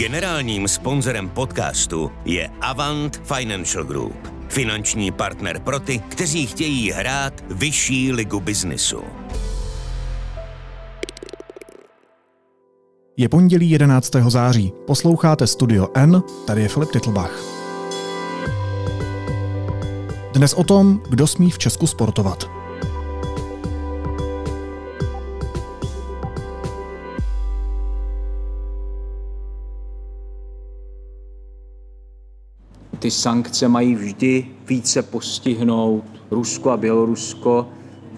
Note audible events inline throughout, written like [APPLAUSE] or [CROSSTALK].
Generálním sponzorem podcastu je Avant Financial Group, finanční partner pro ty, kteří chtějí hrát vyšší ligu biznisu. Je pondělí 11. září. Posloucháte Studio N, tady je Filip Titlbach. Dnes o tom, kdo smí v Česku sportovat. Ty sankce mají vždy více postihnout Rusko a Bělorusko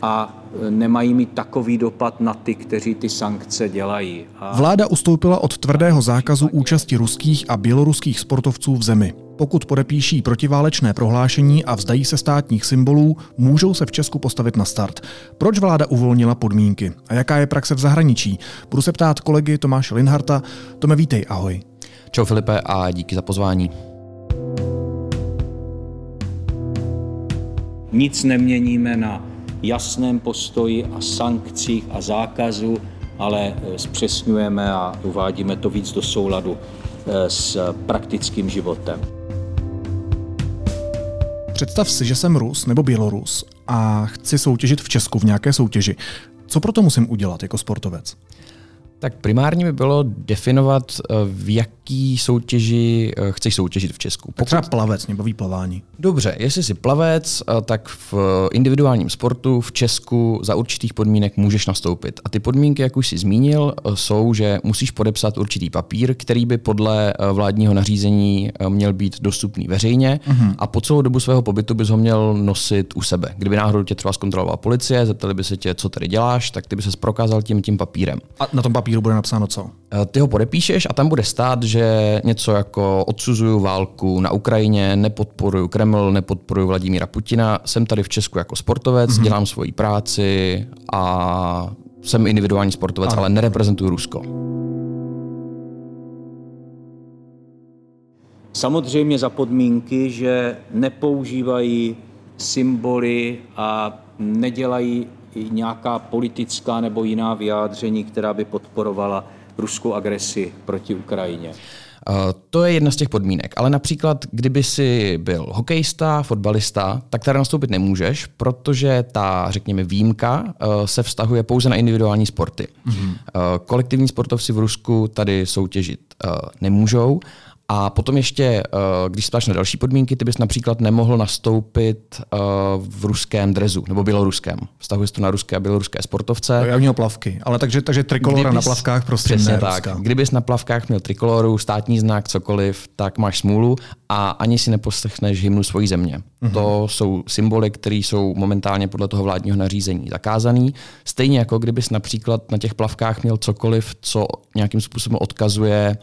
a e, nemají mít takový dopad na ty, kteří ty sankce dělají. A... Vláda ustoupila od tvrdého zákazu účasti ruských a běloruských sportovců v zemi. Pokud podepíší protiválečné prohlášení a vzdají se státních symbolů, můžou se v Česku postavit na start. Proč vláda uvolnila podmínky? A jaká je praxe v zahraničí? Budu se ptát kolegy Tomáše Linharta. Tome, vítej, ahoj. Čau Filipe a díky za pozvání. Nic neměníme na jasném postoji a sankcích a zákazu, ale eh, zpřesňujeme a uvádíme to víc do souladu eh, s praktickým životem. Představ si, že jsem Rus nebo Bělorus a chci soutěžit v Česku v nějaké soutěži. Co pro to musím udělat jako sportovec? Tak primárně by bylo definovat, eh, v jaký soutěži eh, chceš soutěžit v Česku. Pokud... třeba plavec, nebo plavání. Dobře, jestli jsi plavec, eh, tak v individuálním sportu v Česku za určitých podmínek můžeš nastoupit. A ty podmínky, jak už jsi zmínil, jsou, že musíš podepsat určitý papír, který by podle vládního nařízení měl být dostupný veřejně uh-huh. a po celou dobu svého pobytu bys ho měl nosit u sebe. Kdyby náhodou tě třeba zkontrolovala policie, zeptali by se tě, co tady děláš, tak ty by se prokázal tím tím papírem. A na tom papíru papíru bude napsáno co? Eh, ty ho podepíšeš a tam bude stát, že něco jako odsuzuju válku na Ukrajině, nepodporuju Kreml, nepodporuju Vladimíra Putina, jsem tady v Česku jako sportovec, mm-hmm. dělám svoji práci a jsem individuální sportovec, ano. ale nereprezentuju Rusko. Samozřejmě za podmínky, že nepoužívají symboly a nedělají nějaká politická nebo jiná vyjádření, která by podporovala ruskou agresi proti Ukrajině. To je jedna z těch podmínek. Ale například, kdyby si byl hokejista, fotbalista, tak tady nastoupit nemůžeš, protože ta, řekněme, výjimka uh, se vztahuje pouze na individuální sporty. Mm-hmm. Kolektivní sportovci v Rusku tady soutěžit nemůžou a potom ještě, eh, když spáš na další podmínky, ty bys například nemohl nastoupit eh, v ruském drezu nebo běloruském. Vztahuje se to na ruské a běloruské sportovce. Já měl plavky, ale takže, takže trikolora Kdybys, na plavkách prostě ne tak. Ruska. Kdybys na plavkách měl trikoloru, státní znak, cokoliv, tak máš smůlu a ani si neposlechneš hymnu svojí země. Uh-huh. To jsou symboly, které jsou momentálně podle toho vládního nařízení zakázaný. Stejně jako kdybys například na těch plavkách měl cokoliv, co nějakým způsobem odkazuje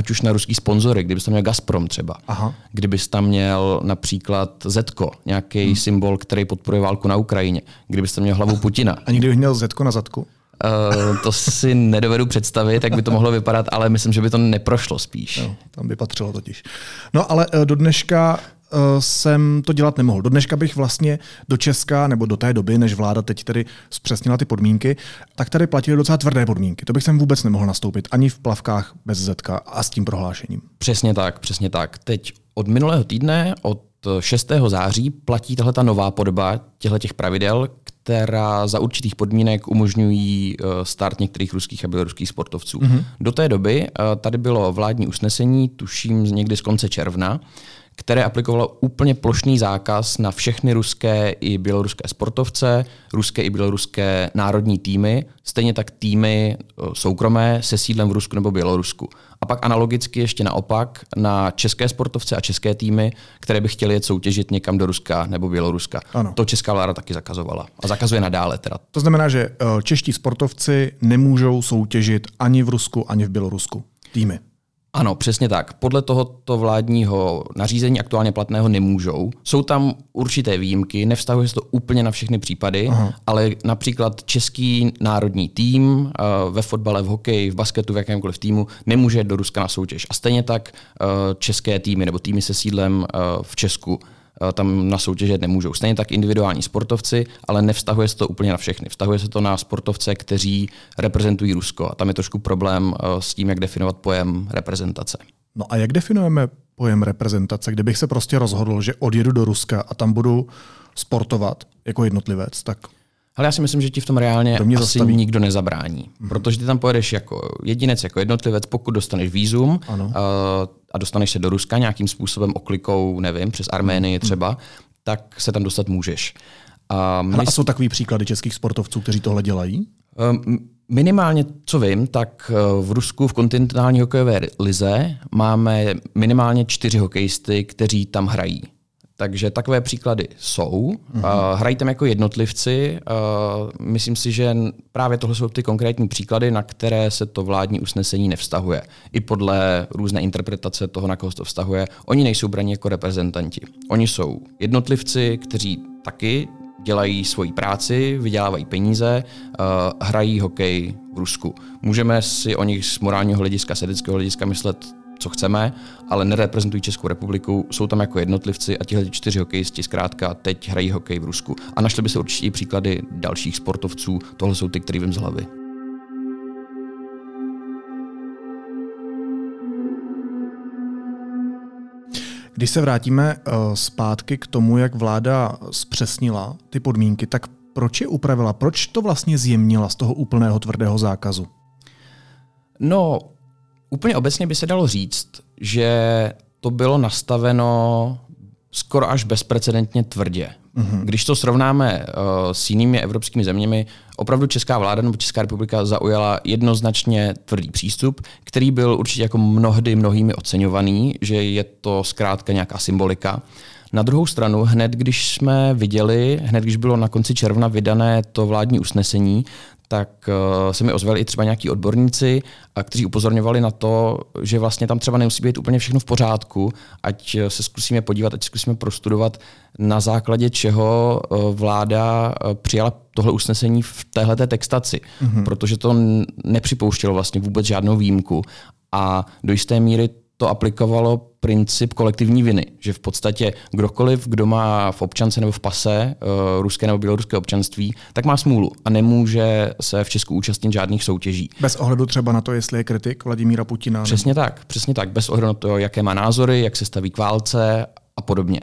ať už na ruský sponzory, kdybys tam měl Gazprom třeba, Aha. kdybys tam měl například Zetko, nějaký hmm. symbol, který podporuje válku na Ukrajině, kdybys tam měl hlavu Putina. A někdy bych měl Zetko na zadku? Uh, to si nedovedu představit, jak by to mohlo vypadat, ale myslím, že by to neprošlo spíš. No, tam by patřilo totiž. No ale uh, do dneška Eh, jsem to dělat nemohl. Do dneška bych vlastně do Česka, nebo do té doby, než vláda teď tedy zpřesnila ty podmínky, tak tady platily docela tvrdé podmínky. To bych sem vůbec nemohl nastoupit ani v plavkách bez zetka a s tím prohlášením. Přesně tak, přesně tak. Teď od minulého týdne, od 6. září, platí tahle ta nová podoba těchto těch pravidel, která za určitých podmínek umožňují eh, start některých ruských a běloruských sportovců. Mm-hmm. Do té doby eh, tady bylo vládní usnesení, tuším někdy z konce června, které aplikovalo úplně plošný zákaz na všechny ruské i běloruské sportovce, ruské i běloruské národní týmy, stejně tak týmy soukromé se sídlem v Rusku nebo Bělorusku. A pak analogicky ještě naopak na české sportovce a české týmy, které by chtěly jet soutěžit někam do Ruska nebo Běloruska. Ano. To česká vláda taky zakazovala. A zakazuje nadále teda. To znamená, že e, čeští sportovci nemůžou soutěžit ani v Rusku, ani v Bělorusku. Týmy. Ano, přesně tak. Podle tohoto vládního nařízení aktuálně platného nemůžou. Jsou tam určité výjimky, nevztahuje se to úplně na všechny případy, Aha. ale například český národní tým uh, ve fotbale, v hokeji, v basketu, v jakémkoliv týmu nemůže do Ruska na soutěž. A stejně tak uh, české týmy nebo týmy se sídlem uh, v Česku eh, tam na soutěže nemůžou. Stejně tak individuální sportovci, ale nevztahuje se to úplně na všechny. Vztahuje se to na sportovce, kteří reprezentují Rusko. A tam je trošku problém eh, s tím, jak definovat pojem reprezentace. No a jak definujeme pojem reprezentace? Kdybych se prostě rozhodl, že odjedu do Ruska a tam budu sportovat jako jednotlivec, tak ale já si myslím, že ti v tom reálně asi zastaví. nikdo nezabrání. Mm-hmm. Protože ty tam pojedeš jako jedinec, jako jednotlivec, pokud dostaneš výzum ano. Uh, a dostaneš se do Ruska nějakým způsobem oklikou, nevím, přes Arménii mm-hmm. třeba, tak se tam dostat můžeš. A, my... a jsou takový příklady českých sportovců, kteří tohle dělají? Um, Minimálně, co vím, tak v Rusku v kontinentální hokejové lize máme minimálně čtyři hokejisty, kteří tam hrají. Takže takové příklady jsou. Mm-hmm. Hrají tam jako jednotlivci. Myslím si, že právě tohle jsou ty konkrétní příklady, na které se to vládní usnesení nevztahuje. I podle různé interpretace toho, na koho se to vztahuje, oni nejsou braní jako reprezentanti. Oni jsou jednotlivci, kteří taky dělají svoji práci, vydělávají peníze, hrají hokej v Rusku. Můžeme si o nich z morálního hlediska, z hlediska myslet co chceme, ale nereprezentují Českou republiku, jsou tam jako jednotlivci a tihle čtyři hokejisti zkrátka teď hrají hokej v Rusku. A našli by se určitě i příklady dalších sportovců, tohle jsou ty, který vím z hlavy. Když se vrátíme uh, zpátky k tomu, jak vláda zpřesnila ty podmínky, tak proč je upravila? Proč to vlastně zjemnila z toho úplného tvrdého zákazu? No, Úplně obecně by se dalo říct, že to bylo nastaveno skoro až bezprecedentně tvrdě. Mm-hmm. Když to srovnáme uh, s jinými evropskými zeměmi, opravdu Česká vláda nebo Česká republika zaujala jednoznačně tvrdý přístup, který byl určitě jako mnohdy mnohými oceňovaný, že je to zkrátka nějaká symbolika. Na druhou stranu, hned když jsme viděli, hned když bylo na konci června vydané to vládní usnesení, tak uh, se mi ozvali i třeba nějaký odborníci, a kteří upozorňovali na to, že vlastně tam třeba nemusí být úplně všechno v pořádku, ať eh, se zkusíme podívat, ať zkusíme prostudovat, na základě čeho uh, vláda přijala tohle usnesení v téhleté textaci, mm-hmm. protože to nepřipouštělo vlastně vůbec žádnou výjimku a do jisté míry to aplikovalo princip kolektivní viny, že v podstatě kdokoliv, kdo má v občance nebo v pase uh, ruské nebo běloruské občanství, tak má smůlu a nemůže se v Česku účastnit žádných soutěží. Bez ohledu třeba na to, jestli je kritik Vladimíra Putina. Přesně tak, přesně tak, bez ohledu na to, jaké má názory, jak se staví k válce a podobně.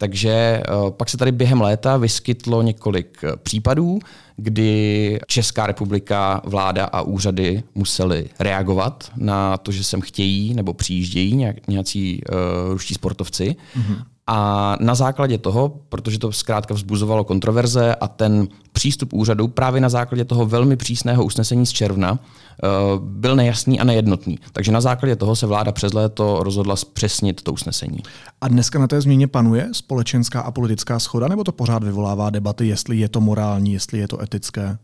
Takže uh, pak se tady během léta vyskytlo několik uh, případů, kdy Česká republika, vláda a úřady museli reagovat na to, že sem chtějí nebo přijíždějí nějací uh, ruští sportovci. Mm-hmm. A na základě toho, protože to zkrátka vzbuzovalo kontroverze a ten přístup úřadu právě na základě toho velmi přísného usnesení z června eh, byl nejasný a nejednotný. Takže na základě toho se vláda přes léto rozhodla zpřesnit to usnesení. A dneska na té změně panuje společenská a politická schoda, nebo to pořád vyvolává debaty, jestli je to morální, jestli je to etické?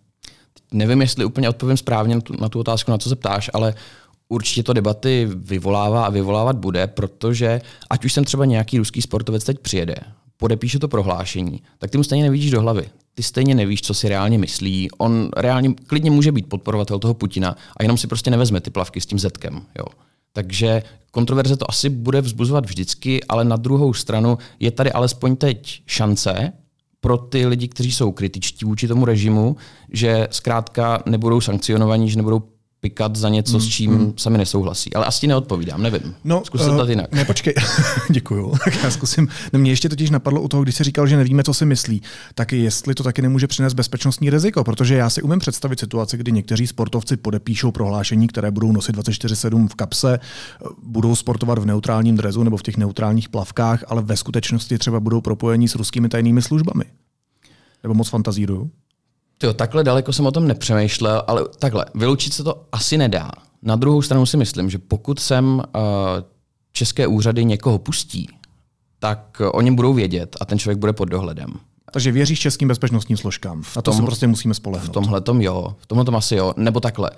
Nevím, jestli úplně odpovím správně na tu, na tu otázku, na co se ptáš, ale určitě to debaty vyvolává a vyvolávat bude, protože ať už sem třeba nějaký ruský sportovec teď přijede, podepíše to prohlášení, tak ty mu stejně nevidíš do hlavy. Ty stejně nevíš, co si reálně myslí. On reálně klidně může být podporovatel toho Putina a jenom si prostě nevezme ty plavky s tím zetkem. Jo. Takže kontroverze to asi bude vzbuzovat vždycky, ale na druhou stranu je tady alespoň teď šance pro ty lidi, kteří jsou kritičtí vůči tomu režimu, že zkrátka nebudou sankcionovaní, že nebudou pikat za něco, mm, s čím mm. sami nesouhlasí. Ale asi neodpovídám, nevím. No, Zkus se uh, jinak. Ne, počkej, [LAUGHS] děkuju. já zkusím. No, mě ještě totiž napadlo u toho, když se říkal, že nevíme, co si myslí, tak jestli to taky nemůže přinést bezpečnostní riziko, protože já si umím představit situaci, kdy někteří sportovci podepíšou prohlášení, které budou nosit 24-7 v kapse, budou sportovat v neutrálním drezu nebo v těch neutrálních plavkách, ale ve skutečnosti třeba budou propojení s ruskými tajnými službami. Nebo moc fantazíruju? Jo, takhle daleko jsem o tom nepřemýšlel, ale takhle, vyloučit se to asi nedá. Na druhou stranu si myslím, že pokud sem uh, české úřady někoho pustí, tak uh, oni budou vědět a ten člověk bude pod dohledem. Takže věříš českým bezpečnostním složkám. A to se prostě musíme spolehnout. V tomhle tom jo, v tomhle tom asi jo. Nebo takhle.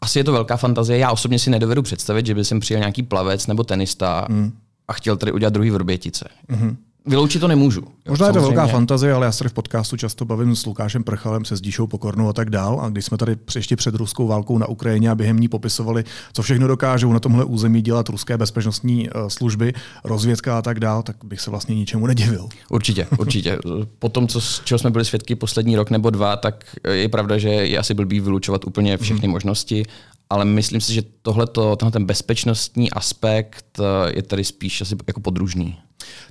Asi je to velká fantazie. Já osobně si nedovedu představit, že by sem přijel nějaký plavec nebo tenista mm. a chtěl tady udělat druhý vrbětice. Mm-hmm Vyloučit to nemůžu. Možná je to velká fantazie, ale já se v podcastu často bavím s Lukášem Prchalem, se Zdíšou Pokornou a tak dál. A když jsme tady ještě před ruskou válkou na Ukrajině a během ní popisovali, co všechno dokážou na tomhle území dělat ruské bezpečnostní eh, služby, rozvědka a tak dál, tak bych se vlastně ničemu nedivil. Určitě, [LAUGHS] určitě. Po tom, co, čeho jsme byli svědky poslední rok nebo dva, tak je pravda, že je asi blbý vylučovat úplně všechny hmm. možnosti ale myslím si, že tohleto, tenhle ten bezpečnostní aspekt eh, je tady spíš asi jako podružný.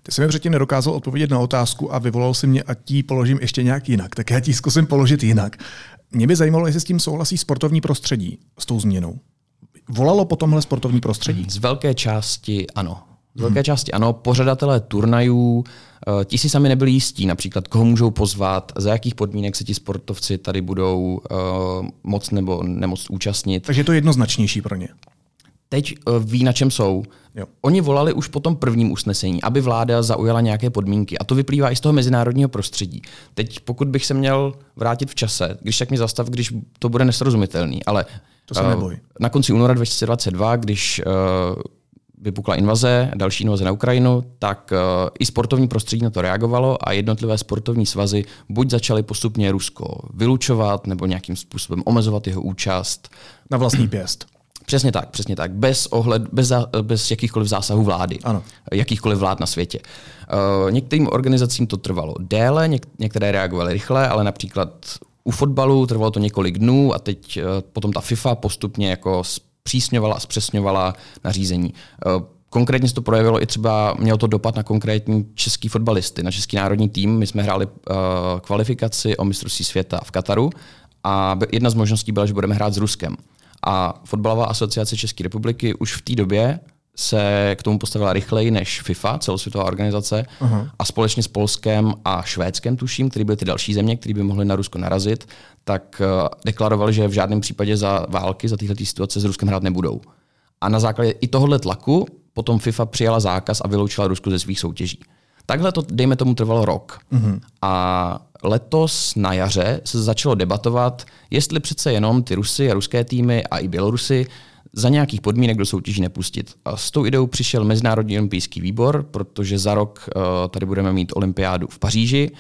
Ty jsi mi předtím nedokázal odpovědět na otázku a vyvolal si mě, a ti položím ještě nějak jinak. Tak já ti zkusím položit jinak. Mě by zajímalo, jestli s tím souhlasí sportovní prostředí, s tou změnou. Volalo po tomhle sportovní prostředí? Z velké části ano. Z velké hmm. části ano. Pořadatelé turnajů, eh, ti si sami nebyli jistí, například koho můžou pozvat, za jakých podmínek se ti sportovci tady budou uh, moc nebo nemoc účastnit. Takže je to jednoznačnější pro ně teď uh, ví, na čem jsou. Jo. Oni volali už po tom prvním usnesení, aby vláda zaujala nějaké podmínky. A to vyplývá i z toho mezinárodního prostředí. Teď, pokud bych se měl vrátit v čase, když tak mi zastav, když to bude nesrozumitelný, ale to se neboj. na konci února 2022, když vypukla invaze, další invaze na Ukrajinu, tak uh, i sportovní prostředí na to reagovalo a jednotlivé sportovní svazy buď začaly postupně Rusko vylučovat nebo nějakým způsobem omezovat jeho účast. Na vlastní pěst. Přesně tak, přesně tak. Bez, ohled, bez, bez jakýchkoliv zásahů vlády. Ano. Jakýchkoliv vlád na světě. Uh, některým organizacím to trvalo déle, něk, některé reagovaly rychle, ale například u fotbalu trvalo to několik dnů a teď uh, potom ta FIFA postupně jako zpřísňovala a zpřesňovala nařízení. Uh, Konkrétně se to projevilo i třeba, mělo to dopad na konkrétní český fotbalisty, na český národní tým. My jsme hráli uh, kvalifikaci o mistrovství světa v Kataru a jedna z možností byla, že budeme hrát s Ruskem. A fotbalová asociace České republiky už v té době se k tomu postavila rychleji než FIFA, celosvětová organizace, uh-huh. a společně s Polskem a Švédskem, tuším, který byly ty další země, které by mohly na Rusko narazit, tak uh, deklarovali, že v žádném případě za války, za tyhle situace s Ruskem hrát nebudou. A na základě i tohohle tlaku potom FIFA přijala zákaz a vyloučila Rusko ze svých soutěží. Takhle to, dejme tomu, trvalo rok. Uh-huh. A letos na jaře se začalo debatovat, jestli přece jenom ty Rusy a ruské týmy a i Bělorusy za nějakých podmínek do soutěží nepustit. A s tou ideou přišel Mezinárodní olympijský výbor, protože za rok uh, tady budeme mít olympiádu v Paříži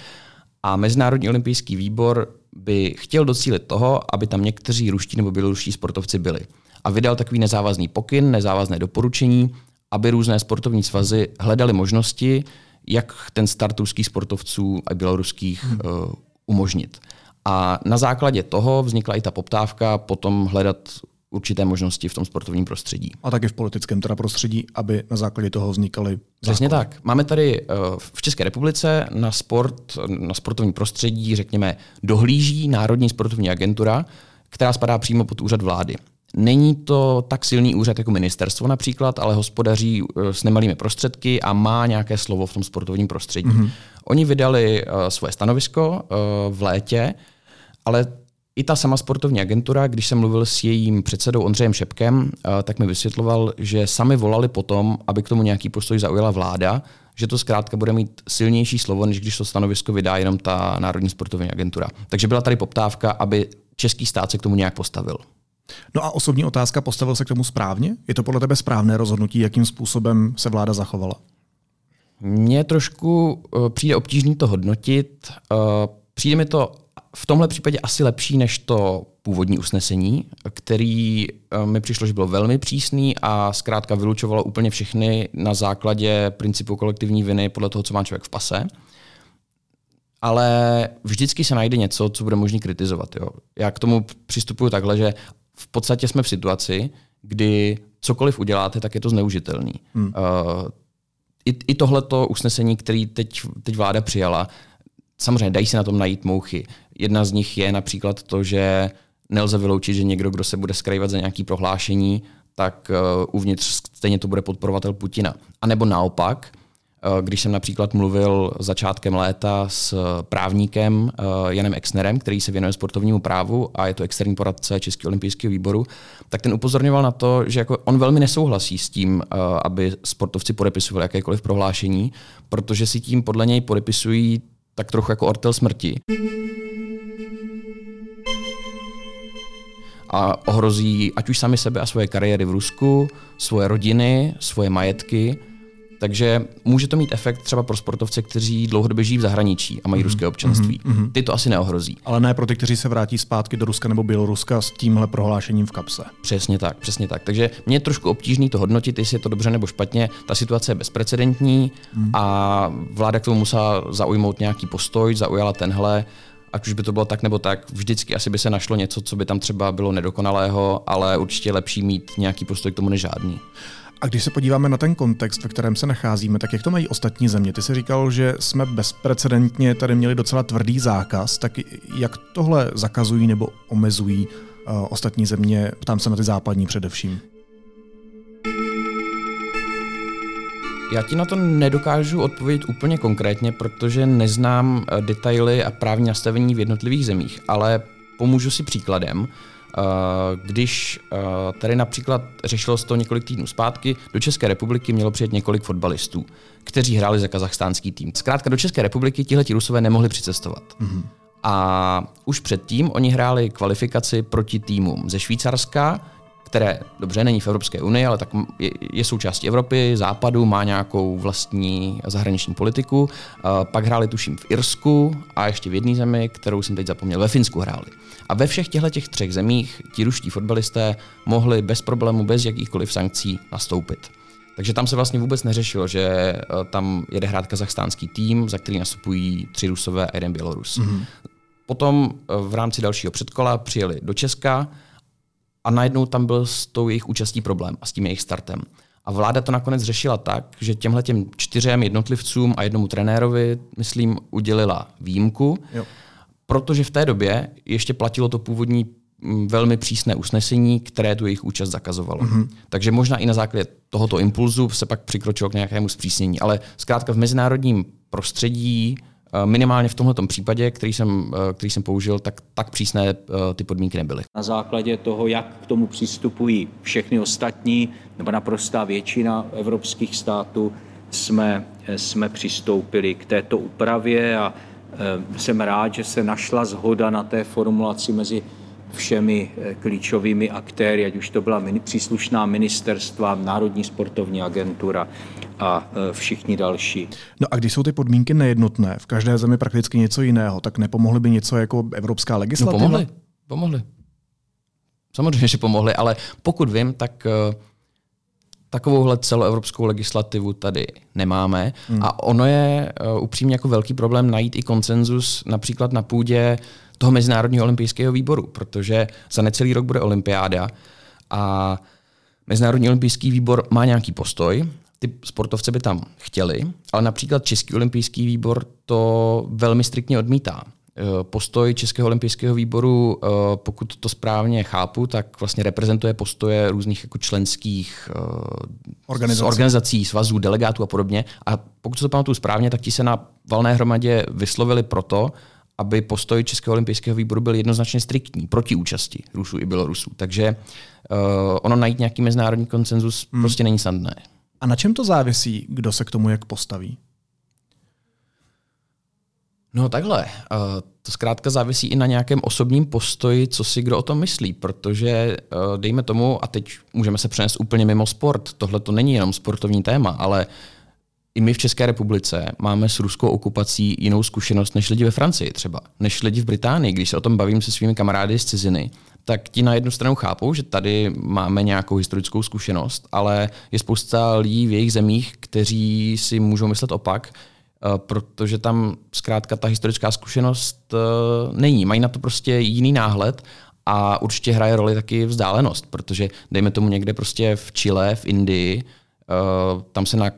a Mezinárodní olympijský výbor by chtěl docílit toho, aby tam někteří ruští nebo běloruští sportovci byli. A vydal takový nezávazný pokyn, nezávazné doporučení, aby různé sportovní svazy hledali možnosti, jak ten start ruských sportovců a běloruských hmm. uh, umožnit. A na základě toho vznikla i ta poptávka potom hledat určité možnosti v tom sportovním prostředí. A taky v politickém teda prostředí, aby na základě toho vznikaly Přesně tak. Máme tady uh, v České republice na sport, na sportovní prostředí, řekněme, dohlíží Národní sportovní agentura, která spadá přímo pod úřad vlády. Není to tak silný úřad jako ministerstvo například, ale hospodaří eh, s nemalými prostředky a má nějaké slovo v tom sportovním prostředí. Mm-hmm. Oni vydali uh, svoje stanovisko v létě, ale i ta sama sportovní agentura, když jsem mluvil s jejím předsedou Ondřejem Šepkem, uh, tak mi vysvětloval, že sami volali potom, aby k tomu nějaký postoj zaujala vláda, že to zkrátka bude mít silnější slovo, než když to stanovisko vydá jenom ta Národní sportovní agentura. Takže byla tady poptávka, aby český stát se k tomu nějak postavil. No a osobní otázka, postavil se k tomu správně? Je to podle tebe správné rozhodnutí, jakým způsobem se vláda zachovala? Mně trošku uh, přijde obtížný to hodnotit. Uh, přijde mi to v tomhle případě asi lepší než to původní usnesení, který uh, mi přišlo, že bylo velmi přísný a zkrátka vylučovalo úplně všechny na základě principu kolektivní viny podle toho, co má člověk v pase. Ale vždycky se najde něco, co bude možné kritizovat. Jo. Já k tomu přistupuji takhle, že v podstatě jsme v situaci, kdy cokoliv uděláte, tak je to zneužitelný. Hmm. Uh, I, i tohleto usnesení, který teď, teď vláda přijala, samozřejmě dají se na tom najít mouchy. Jedna z nich je například to, že nelze vyloučit, že někdo, kdo se bude skrývat za nějaké prohlášení, tak uh, uvnitř stejně to bude podporovatel Putina. A nebo naopak, Eh, když jsem například mluvil začátkem léta s právníkem eh, Janem Exnerem, který se věnuje sportovnímu právu a je to externí poradce Českého olympijského výboru, tak ten upozorňoval na to, že jako on velmi nesouhlasí s tím, eh, aby sportovci podepisovali jakékoliv prohlášení, protože si tím podle něj podepisují tak trochu jako ortel smrti. A ohrozí ať už sami sebe a svoje kariéry v Rusku, svoje rodiny, svoje majetky, Takže může to mít efekt třeba pro sportovce, kteří dlouhodobě žijí v zahraničí a mají mm-hmm. ruské občanství. Mm-hmm. Ty to asi neohrozí. Ale ne pro ty, kteří se vrátí zpátky do Ruska nebo Běloruska s tímhle prohlášením v kapse. Přesně tak, přesně tak. Takže mě je trošku obtížný to hodnotit, jestli je to dobře nebo špatně. Ta situace je bezprecedentní mm. a vláda k tomu musela zaujmout nějaký postoj, zaujala tenhle ať už by to bylo tak nebo tak, vždycky asi by se našlo něco, co by tam třeba bylo nedokonalého, ale určitě lepší mít nějaký postoj k tomu než žádný. A když se podíváme na ten kontext, ve kterém se nacházíme, tak jak to mají ostatní země? Ty jsi říkal, že jsme bezprecedentně tady měli docela tvrdý zákaz, tak jak tohle zakazují nebo omezují uh, ostatní země, tam se na ty západní především? Já ti na to nedokážu odpovědět úplně konkrétně, protože neznám eh, detaily a právní nastavení v jednotlivých zemích, ale pomůžu si příkladem. Eh, když eh, tady například řešilo se to několik týdnů zpátky, do České republiky mělo přijet několik fotbalistů, kteří hráli za kazachstánský tým. Zkrátka do České republiky tihleti Rusové nemohli přicestovat. Mm-hmm. A už předtím oni hráli kvalifikaci proti týmům ze Švýcarska, které dobře není v Evropské unii, ale tak je, je součástí Evropy, západu, má nějakou vlastní zahraniční politiku. Uh, pak hráli tuším v Irsku a ještě v jedné zemi, kterou jsem teď zapomněl, ve Finsku hráli. A ve všech těchto těch třech zemích ti ruští fotbalisté mohli bez problému, bez jakýchkoliv sankcí nastoupit. Takže tam se vlastně vůbec neřešilo, že eh, tam jede hrát kazachstánský tým, za který nastupují tři Rusové a jeden Bělorus. Mm-hmm. Potom eh, v rámci dalšího předkola přijeli do Česka, a najednou tam byl s tou jejich účastí problém a s tím jejich startem. A vláda to nakonec řešila tak, že těmhle těm čtyřem jednotlivcům a jednomu trenérovi, myslím, udělila výjimku, jo. protože v té době ještě platilo to původní mm, velmi přísné usnesení, které tu jejich účast zakazovalo. Mm-hmm. Takže možná i na základě tohoto impulzu se pak přikročilo k nějakému zpřísnění. Ale zkrátka v mezinárodním prostředí minimálně v tomto případě, který jsem, eh, který jsem použil, tak, tak přísné eh, ty podmínky nebyly. Na základě toho, jak k tomu přistupují všechny ostatní, nebo naprostá většina evropských států, jsme, jsme přistoupili k této úpravě a jsem rád, že se našla zhoda na té formulaci mezi všemi klíčovými aktéry, ať už to byla příslušná ministerstva, Národní sportovní agentura, a e, všichni další. No a když jsou ty podmínky nejednotné, v každé zemi prakticky něco jiného, tak nepomohly by něco jako evropská legislativa? No pomohly, pomohly. Samozřejmě, že pomohly, ale pokud vím, tak e, takovouhle celoevropskou legislativu tady nemáme. Hmm. A ono je uh, upřímně jako velký problém najít i konsenzus například na půdě toho Mezinárodního olympijského výboru, protože za necelý rok bude olympiáda a Mezinárodní olympijský výbor má nějaký postoj ty sportovce by tam chtěli, ale například Český olympijský výbor to velmi striktně odmítá. Eh, postoj Českého olympijského výboru, eh, pokud to správně chápu, tak vlastně reprezentuje postoje různých jako členských eh, organizací. organizací, svazů, delegátů a podobně. A pokud se to pamatuju správně, tak ti se na valné hromadě vyslovili proto, aby postoj Českého olympijského výboru byl jednoznačně striktní proti účasti Rusů i Bělorusů. Takže uh, ono najít nějaký mezinárodní konsenzus hmm. prostě není snadné. A na čem to závisí, kdo se k tomu jak postaví? No takhle, uh, to zkrátka závisí i na nějakém osobním postoji, co si kdo o tom myslí, protože uh, dejme tomu, a teď můžeme se přenést úplně mimo sport, tohle to není jenom sportovní téma, ale i my v České republice máme s ruskou okupací jinou zkušenost než lidi ve Francii třeba, než lidi v Británii. Když se o tom bavím se svými kamarády z ciziny, tak ti na jednu stranu chápou, že tady máme nějakou historickou zkušenost, ale je spousta lidí v jejich zemích, kteří si můžou myslet opak, eh, protože tam zkrátka ta historická zkušenost eh, není. Mají na to prostě jiný náhled a určitě hraje roli taky vzdálenost, protože dejme tomu někde prostě v Chile, v Indii, eh, tam se na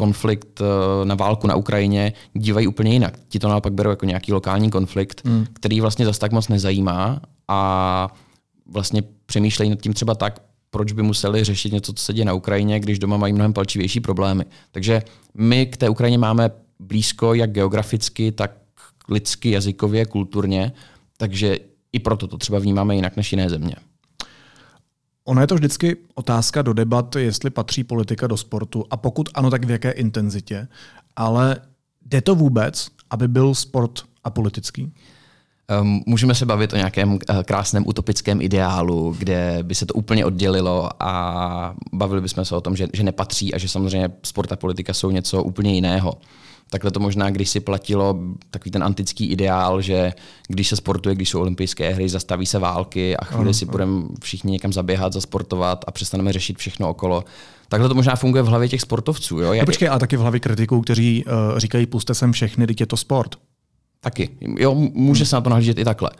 konflikt na válku na Ukrajině dívají úplně jinak. Ti to naopak berou jako nějaký lokální konflikt, hmm. který vlastně zase tak moc nezajímá a vlastně přemýšlejí nad tím třeba tak, proč by museli řešit něco, co se děje na Ukrajině, když doma mají mnohem palčivější problémy. Takže my k té Ukrajině máme blízko jak geograficky, tak lidsky, jazykově, kulturně, takže i proto to třeba vnímáme jinak než jiné země. Ono je to vždycky otázka do debat, jestli patří politika do sportu a pokud ano, tak v jaké intenzitě. Ale jde to vůbec, aby byl sport apolitický? Ehm, můžeme se bavit o nějakém eh, krásném utopickém ideálu, kde by se to úplně oddělilo a bavili bychom se o tom, že, že nepatří a že samozřejmě sport a politika jsou něco úplně jiného. Takhle to možná když si platilo takový ten antický ideál, že když se sportuje, když jsou olympijské hry, zastaví se války a chvíli si budeme všichni někam zaběhat, zasportovat a přestaneme řešit všechno okolo. Takhle to možná funguje v hlavě těch sportovců. Jo? No počkej, a taky v hlavě kritiků, kteří uh, říkají, puste sem všechny, teď je to sport. Taky. Jo, může se na to nahlížet i takhle.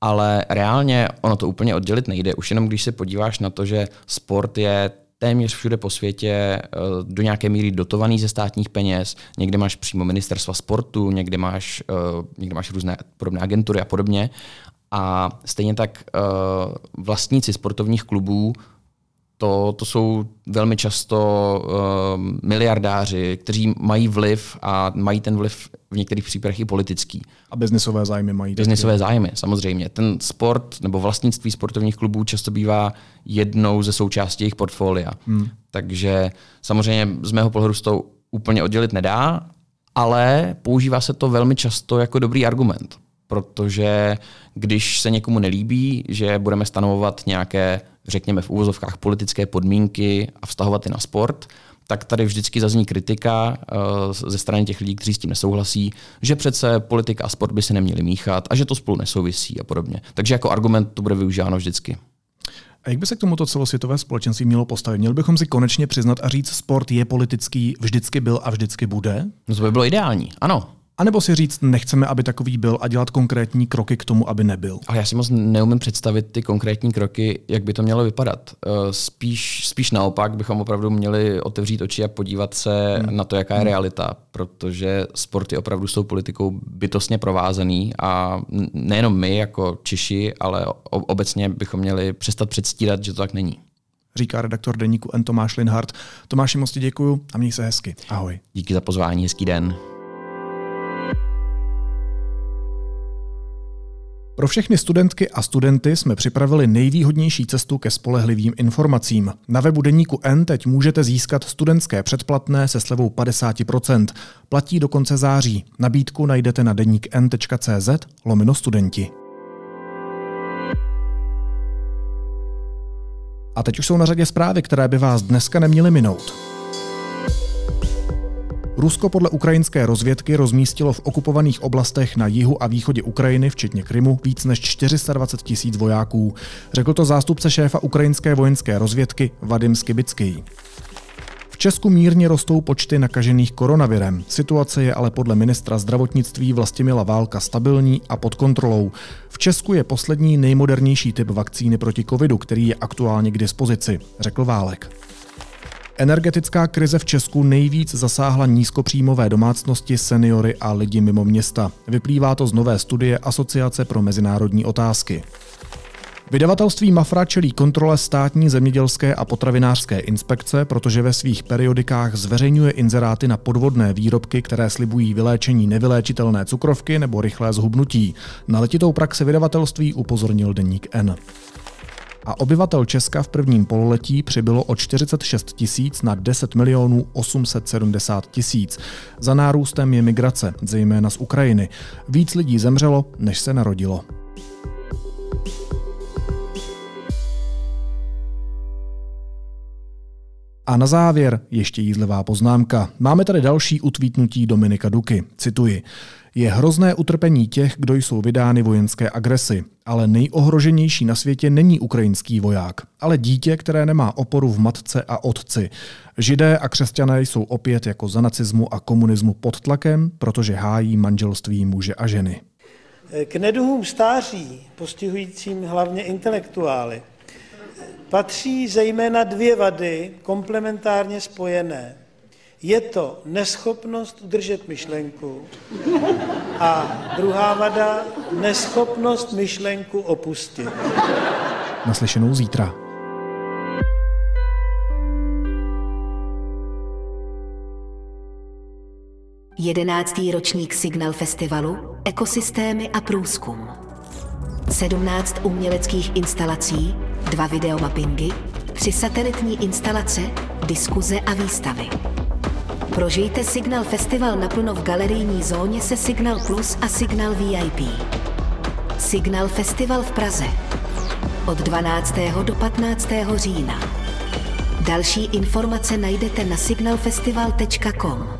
Ale reálně ono to úplně oddělit nejde. Už jenom když se podíváš na to, že sport je téměř všude po světě eh, do nějaké míry dotovaný ze státních peněz. Někde máš přímo ministerstva sportu, někde máš, eh, někde máš různé podobné agentury a podobně. A stejně tak eh, vlastníci sportovních klubů to, to jsou velmi často uh, miliardáři, kteří mají vliv a mají ten vliv v některých případech i politický. A biznisové zájmy mají. Biznisové zájmy, samozřejmě. Ten sport nebo vlastnictví sportovních klubů často bývá jednou ze součástí jejich portfolia. Hmm. Takže samozřejmě z mého pohledu se to úplně oddělit nedá, ale používá se to velmi často jako dobrý argument protože když se někomu nelíbí, že budeme stanovovat nějaké, řekněme v úvozovkách, politické podmínky a vztahovat je na sport, tak tady vždycky zazní kritika uh, ze strany těch lidí, kteří s tím nesouhlasí, že přece politika a sport by se neměli míchat a že to spolu nesouvisí a podobně. Takže jako argument to bude využíváno vždycky. A jak by se k tomuto celosvětové společenství mělo postavit? Měli bychom si konečně přiznat a říct, sport je politický, vždycky byl a vždycky bude? No to by bylo ideální, ano. A nebo si říct, nechceme, aby takový byl a dělat konkrétní kroky k tomu, aby nebyl. Ale já si moc neumím představit ty konkrétní kroky, jak by to mělo vypadat. Eh, spíš, spíš naopak bychom opravdu měli otevřít oči a podívat se hmm. na to, jaká je hmm. realita, protože sporty opravdu s tou politikou bytostně provázený a nejenom my jako Češi, ale obecně bychom měli přestat předstírat, že to tak není říká redaktor deníku N. Tomáš Linhardt. Tomáši, moc děkuju a měj se hezky. Ahoj. Díky za pozvání, hezký den. Pro všechny studentky a studenty jsme připravili nejvýhodnější cestu ke spolehlivým informacím. Na webu Deníku N teď můžete získat studentské předplatné se slevou 50%. Platí do konce září. Nabídku najdete na deníkn.cz lomino studenti. A teď už jsou na řadě zprávy, které by vás dneska neměly minout. Rusko podle ukrajinské rozvědky rozmístilo v okupovaných oblastech na jihu a východě Ukrajiny, včetně Krymu, víc než 420 tisíc vojáků. Řekl to zástupce šéfa ukrajinské vojenské rozvědky Vadim Skibický. V Česku mírně rostou počty nakažených koronavirem. Situace je ale podle ministra zdravotnictví Vlastimila Válka stabilní a pod kontrolou. V Česku je poslední nejmodernější typ vakcíny proti covidu, který je aktuálně k dispozici, řekl Válek. Energetická krize v Česku nejvíc zasáhla nízkopříjmové domácnosti, seniory a lidi mimo města. Vyplývá to z nové studie Asociace pro mezinárodní otázky. Vydavatelství Mafra čelí kontrole státní zemědělské a potravinářské inspekce, protože ve svých periodikách zveřejňuje inzeráty na podvodné výrobky, které slibují vyléčení nevyléčitelné cukrovky nebo rychlé zhubnutí. Na letitou praxi vydavatelství upozornil deník N a obyvatel Česka v prvním pololetí přibylo o 46 tisíc na 10 milionů 870 tisíc. Za nárůstem je migrace, zejména z Ukrajiny. Víc lidí zemřelo, než se narodilo. A na závěr ještě jízlivá poznámka. Máme tady další utvítnutí Dominika Duky. Cituji. Je hrozné utrpení těch, kdo jsou vydány vojenské agresi, ale nejohroženější na světě není ukrajinský voják, ale dítě, které nemá oporu v matce a otci. Židé a křesťané jsou opět jako za nacismu a komunismu pod tlakem, protože hájí manželství muže a ženy. K neduhům stáří, postihujícím hlavně intelektuály, patří zejména dvě vady komplementárně spojené. Je to neschopnost udržet myšlenku a druhá vada neschopnost myšlenku opustit. Naslyšenou zítra. Jedenáctý ročník Signal Festivalu Ekosystémy a průzkum. 17 uměleckých instalací, dva videomappingy, tři satelitní instalace, diskuze a výstavy. Prožijte Signal Festival naplno v galerijní zóně se Signal Plus a Signal VIP. Signal Festival v Praze od 12. do 15. října. Další informace najdete na signalfestival.com.